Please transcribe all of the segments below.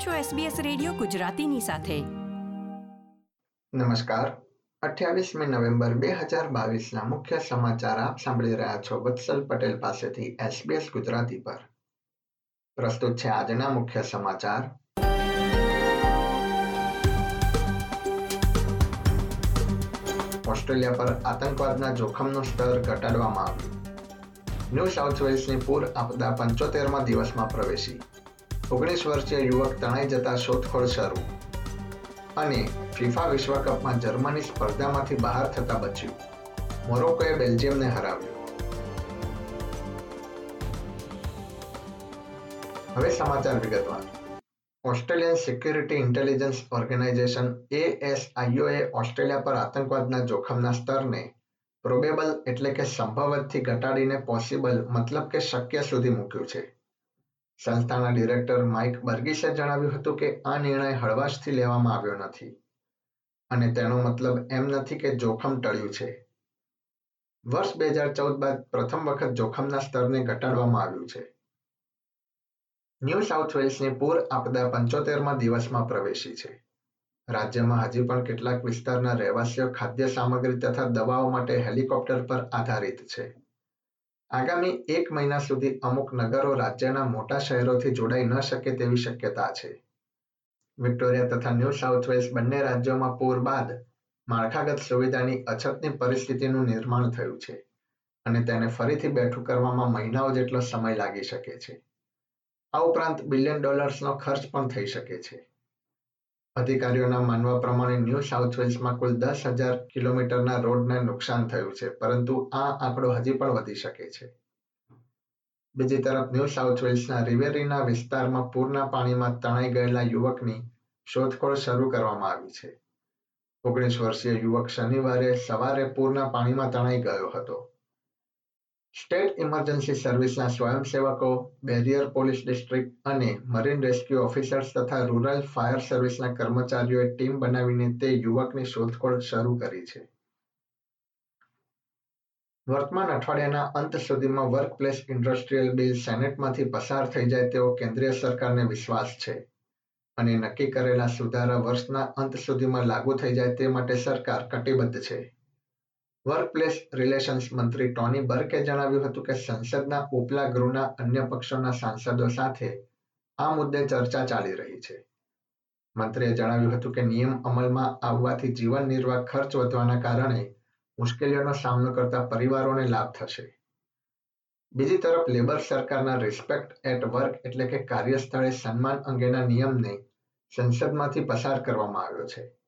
આપ છો SBS radio ગુજરાતીની સાથે. નમસ્કાર. અઠ્યાવીસમી નવેમ્બર બે હજાર બાવીસના મુખ્ય સમાચાર આપ સાંભળી રહ્યા છો વત્સલ પટેલ પાસેથી SBS ગુજરાતી પર. પ્રસ્તુત છે આજના મુખ્ય સમાચાર. ઓસ્ટ્રેલિયા પર આતંકવાદના જોખમનું સ્તર ઘટાડવામાં આવ્યું. ન્યૂ સાઉથ વેલ્સની પૂર આપદા પંચોતેરમાં દિવસમાં પ્રવેશી. ઓગણીસ વર્ષીય યુવક તણાઈ જતા શોધખોળ શરૂ. અને ફિફા વિશ્વકપમાં જર્મની સ્પર્ધામાંથી બહાર થતા બચ્યું. મોરોકોએ બેલ્જિયમને હરાવ્યું. હવે સમાચાર વિગતવાર. ઓસ્ટ્રેલિયન સિક્યુરિટી ઇન્ટેલિજન્સ ઓર્ગેનાઇઝેશન એએસઆઈઓએ ઓસ્ટ્રેલિયા પર આતંકવાદના જોખમના સ્તરને પ્રોબેબલ એટલે કે સંભવતથી ઘટાડીને પોસિબલ મતલબ કે શક્ય સુધી મૂક્યું છે. સંસ્થાના ડિરેક્ટર માઇક બર્ગીસે જણાવ્યું હતું કે આ નિર્ણય હળવાશથી લેવામાં આવ્યો નથી. અને તેનો મતલબ એમ નથી કે જોખમ ટળ્યું છે. વર્ષ બે હજાર ચૌદ બાદ પ્રથમ વખત જોખમના સ્તરને ઘટાડવામાં આવ્યું છે. ન્યૂ સાઉથ વેલ્સની પૂર આપદા પંચોતેરમાં દિવસમાં પ્રવેશી છે. રાજ્યમાં હજી પણ કેટલાક વિસ્તારના રહેવાસીઓ ખાદ્ય સામગ્રી તથા દવાઓ માટે હેલિકોપ્ટર પર આધારિત છે. આગામી એક મહિના સુધી અમુક નગરો રાજ્યના મોટા શહેરોથી જોડાઈ ન શકે તેવી શક્યતા છે. વિક્ટોરિયા તથા ન્યૂ સાઉથ વેલ્સ બંને રાજ્યોમાં પૂર બાદ માળખાગત સુવિધાની અછતની પરિસ્થિતિનું નિર્માણ થયું છે અને તેને ફરીથી બેઠું કરવામાં મહિનાઓ જેટલો સમય લાગી શકે છે. આ ઉપરાંત બિલિયન ડોલર્સનો ખર્ચ પણ થઈ શકે છે. અધિકારીઓના માનવા પ્રમાણે ન્યૂ સાઉથ વેલ્સમાં કુલ દસ હજાર કિલોમીટરના રોડને નુકસાન થયું છે, પરંતુ આ આંકડો હજી પણ વધી શકે છે. બીજી તરફ, ન્યૂ સાઉથ વેલ્સના રિવેરીના વિસ્તારમાં પૂરના પાણીમાં તણાઈ ગયેલા યુવકની શોધખોળ શરૂ કરવામાં આવી છે. ઓગણીસ વર્ષીય યુવક શનિવારે સવારે પૂરના પાણીમાં તણાઈ ગયો હતો. સ્ટેટ ઇમરજન્સી સર્વિસના સ્વયંસેવકો, બેરિયર પોલીસ ડિસ્ટ્રિક્ટ અને મરીન રેસ્ક્યુ ઓફિસર્સ તથા રૂરલ ફાયર સર્વિસના કર્મચારીઓએ ટીમ બનાવીને તે યુવકની શોધખોળ શરૂ કરી છે. વર્તમાન અઠવાડિયાના અંત સુધીમાં વર્કપ્લેસ ઇન્ડસ્ટ્રીયલ બિલ સેનેટમાંથી પસાર થઈ જાય તેવો કેન્દ્રીય સરકારને વિશ્વાસ છે અને નક્કી કરેલા સુધારા વર્ષના અંત સુધીમાં લાગુ થઈ જાય તે માટે સરકાર કટિબદ્ધ છે. વર્કપ્લેસ રિલેશન્સ મંત્રી ટોની બર્કે જણાવ્યું હતું કે સંસદના ઉપલા ગૃહના અન્ય પક્ષોના સાંસદો સાથે આ મુદ્દે ચર્ચા ચાલી રહી છે. મંત્રીએ જણાવ્યું હતું કે નિયમ અમલમાં આવવાથી જીવન નિર્વાહ ખર્ચ વધવાના કારણે મુશ્કેલીઓનો સામનો કરતા પરિવારોને લાભ થશે. બીજી તરફ, લેબર સરકારના રિસ્પેક્ટ એટ વર્ક એટલે કે કાર્યસ્થળે સન્માન અંગેના નિયમને સંસદમાંથી પસાર કરવામાં આવ્યો છે.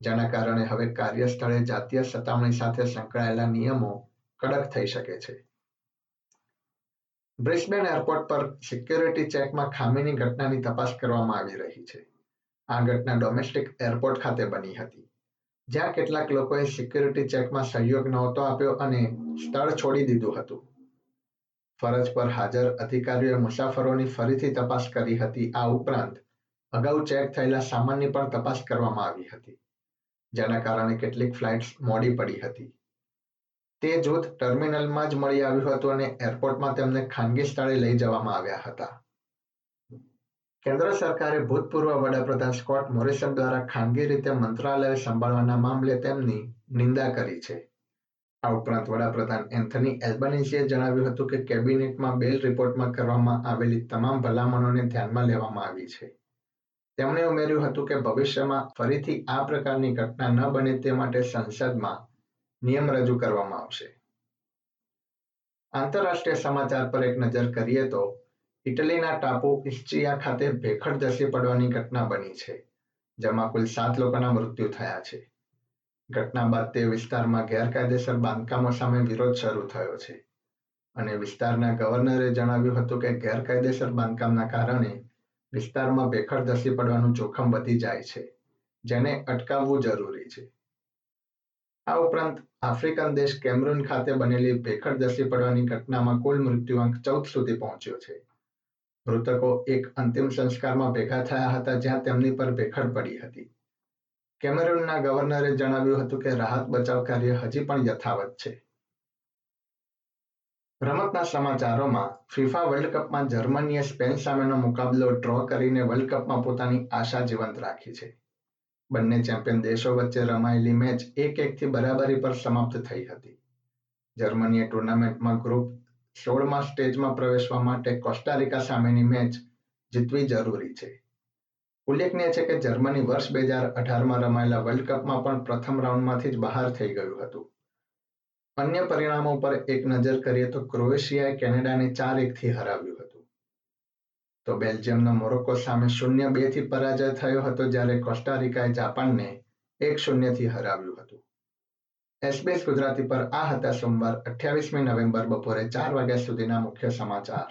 જેના કારણે હવે કાર્યસ્થળે જાતીય સતામણી સાથે સંકળાયેલા નિયમો કડક થઈ શકે છે. બ્રિસ્બેન એરપોર્ટ પર સિક્યોરિટી ચેકમાં ખામીની ઘટનાની તપાસ કરવામાં આવી રહી છે. આ ઘટના ડોમેસ્ટિક એરપોર્ટ ખાતે બની હતી. જ્યાં કેટલાક લોકોએ સિક્યોરિટી ચેકમાં સહયોગ નહોતો આપ્યો અને સ્થળ છોડી દીધું હતું. ફરજ પર હાજર અધિકારીઓએ મુસાફરોની ફરીથી તપાસ કરી હતી. આ ઉપરાંત અગાઉ ચેક થયેલા સામાનની પણ તપાસ કરવામાં આવી હતી. જેના કારણે કેટલીક ફ્લાઇટ્સ મોડી પડી હતી. તે જૂથ ટર્મિનલમાં જ મળી આવ્યું હતું અને એરપોર્ટમાં તેમને ખાનગી સ્થળે લઈ જવામાં આવ્યા હતા. કેન્દ્ર સરકારે ભૂતપૂર્વ વડાપ્રધાન સ્કોટ મોરિસન દ્વારા ખાનગી રીતે મંત્રાલય સંભાળવાના મામલે તેમની નિંદા કરી છે. આ ઉપરાંત વડાપ્રધાન એન્થની એલ્બનીસીએ જણાવ્યું હતું કે કેબિનેટમાં બેલ રિપોર્ટમાં કરવામાં આવેલી તમામ ભલામણોને ધ્યાનમાં લેવામાં આવી છે. તેમણે ઉમેર્યું હતું કે ભવિષ્યમાં ફરીથી આ પ્રકારની ઘટના ન બને તે માટે સંસદમાં નિયમ રજૂ કરવામાં આવશે. આંતરરાષ્ટ્રીય સમાચાર પર એક નજર કરીએ તો ઇટલીના ટાપુ ઇસ્ચિયા ખાતે ભેખડ ધસી પડવાની ઘટના બની છે, જેમાં કુલ સાત લોકોના મૃત્યુ થયા છે. ઘટના બાદ તે વિસ્તારમાં ગેરકાયદેસર બાંધકામો સામે વિરોધ શરૂ થયો છે. અને વિસ્તારના ગવર્નરે જણાવ્યું હતું કે ગેરકાયદેસર બાંધકામના કારણે વિસ્તારમાં ભેખડ ધસી પડવાનું જોખમ વધી જાય છે, જેને અટકાવવું જરૂરી છે. આ ઉપરાંત આફ્રિકન દેશ કેમરૂન ખાતે બનેલી ભેખડ ધસી પડવાની ઘટનામાં કુલ મૃત્યુઆંક ચૌદ સુધી પહોંચ્યો છે. મૃતકો એક અંતિમ સંસ્કારમાં ભેગા થયા હતા જ્યાં તેમની પર ભેખડ પડી હતી. કેમેરૂનના ગવર્નરે જણાવ્યું હતું કે રાહત બચાવ કાર્ય હજી પણ યથાવત છે. રમતના સમાચારોમાં, ફિફા વર્લ્ડ કપમાં જર્મનીએ સ્પેન સામેનો મુકાબલો ડ્રો કરીને વર્લ્ડ કપમાં પોતાની આશા જીવંત રાખી છે. બંને ચેમ્પિયન દેશો વચ્ચે રમાયેલી મેચ એક એકથી બરાબરી પર સમાપ્ત થઈ હતી. જર્મનીએ ટુર્નામેન્ટમાં ગ્રુપ સોળમાં સ્ટેજમાં પ્રવેશવા માટે કોસ્ટારિકા સામેની મેચ જીતવી જરૂરી છે. ઉલ્લેખનીય છે કે જર્મની વર્ષ બે હજાર અઢારમાં રમાયેલા વર્લ્ડ કપમાં પણ પ્રથમ રાઉન્ડમાંથી જ બહાર થઈ ગયું હતું. અન્ય પરિણામો પર એક નજર કરીએ તો ક્રોએશિયાએ કેનેડાને ચાર એકથી હરાવ્યું હતું. તો બેલ્જિયમનો મોરોક્કો સામે શૂન્ય બેથી પરાજય થયો હતો જ્યારે કોસ્ટારિકાએ જાપાનને એક શૂન્યથી હરાવ્યું હતું. એસબીએસ ગુજરાતી પર આ હતા સોમવાર, અઠ્યાવીસમી નવેમ્બર બપોરે ચાર વાગ્યા સુધીના મુખ્ય સમાચાર.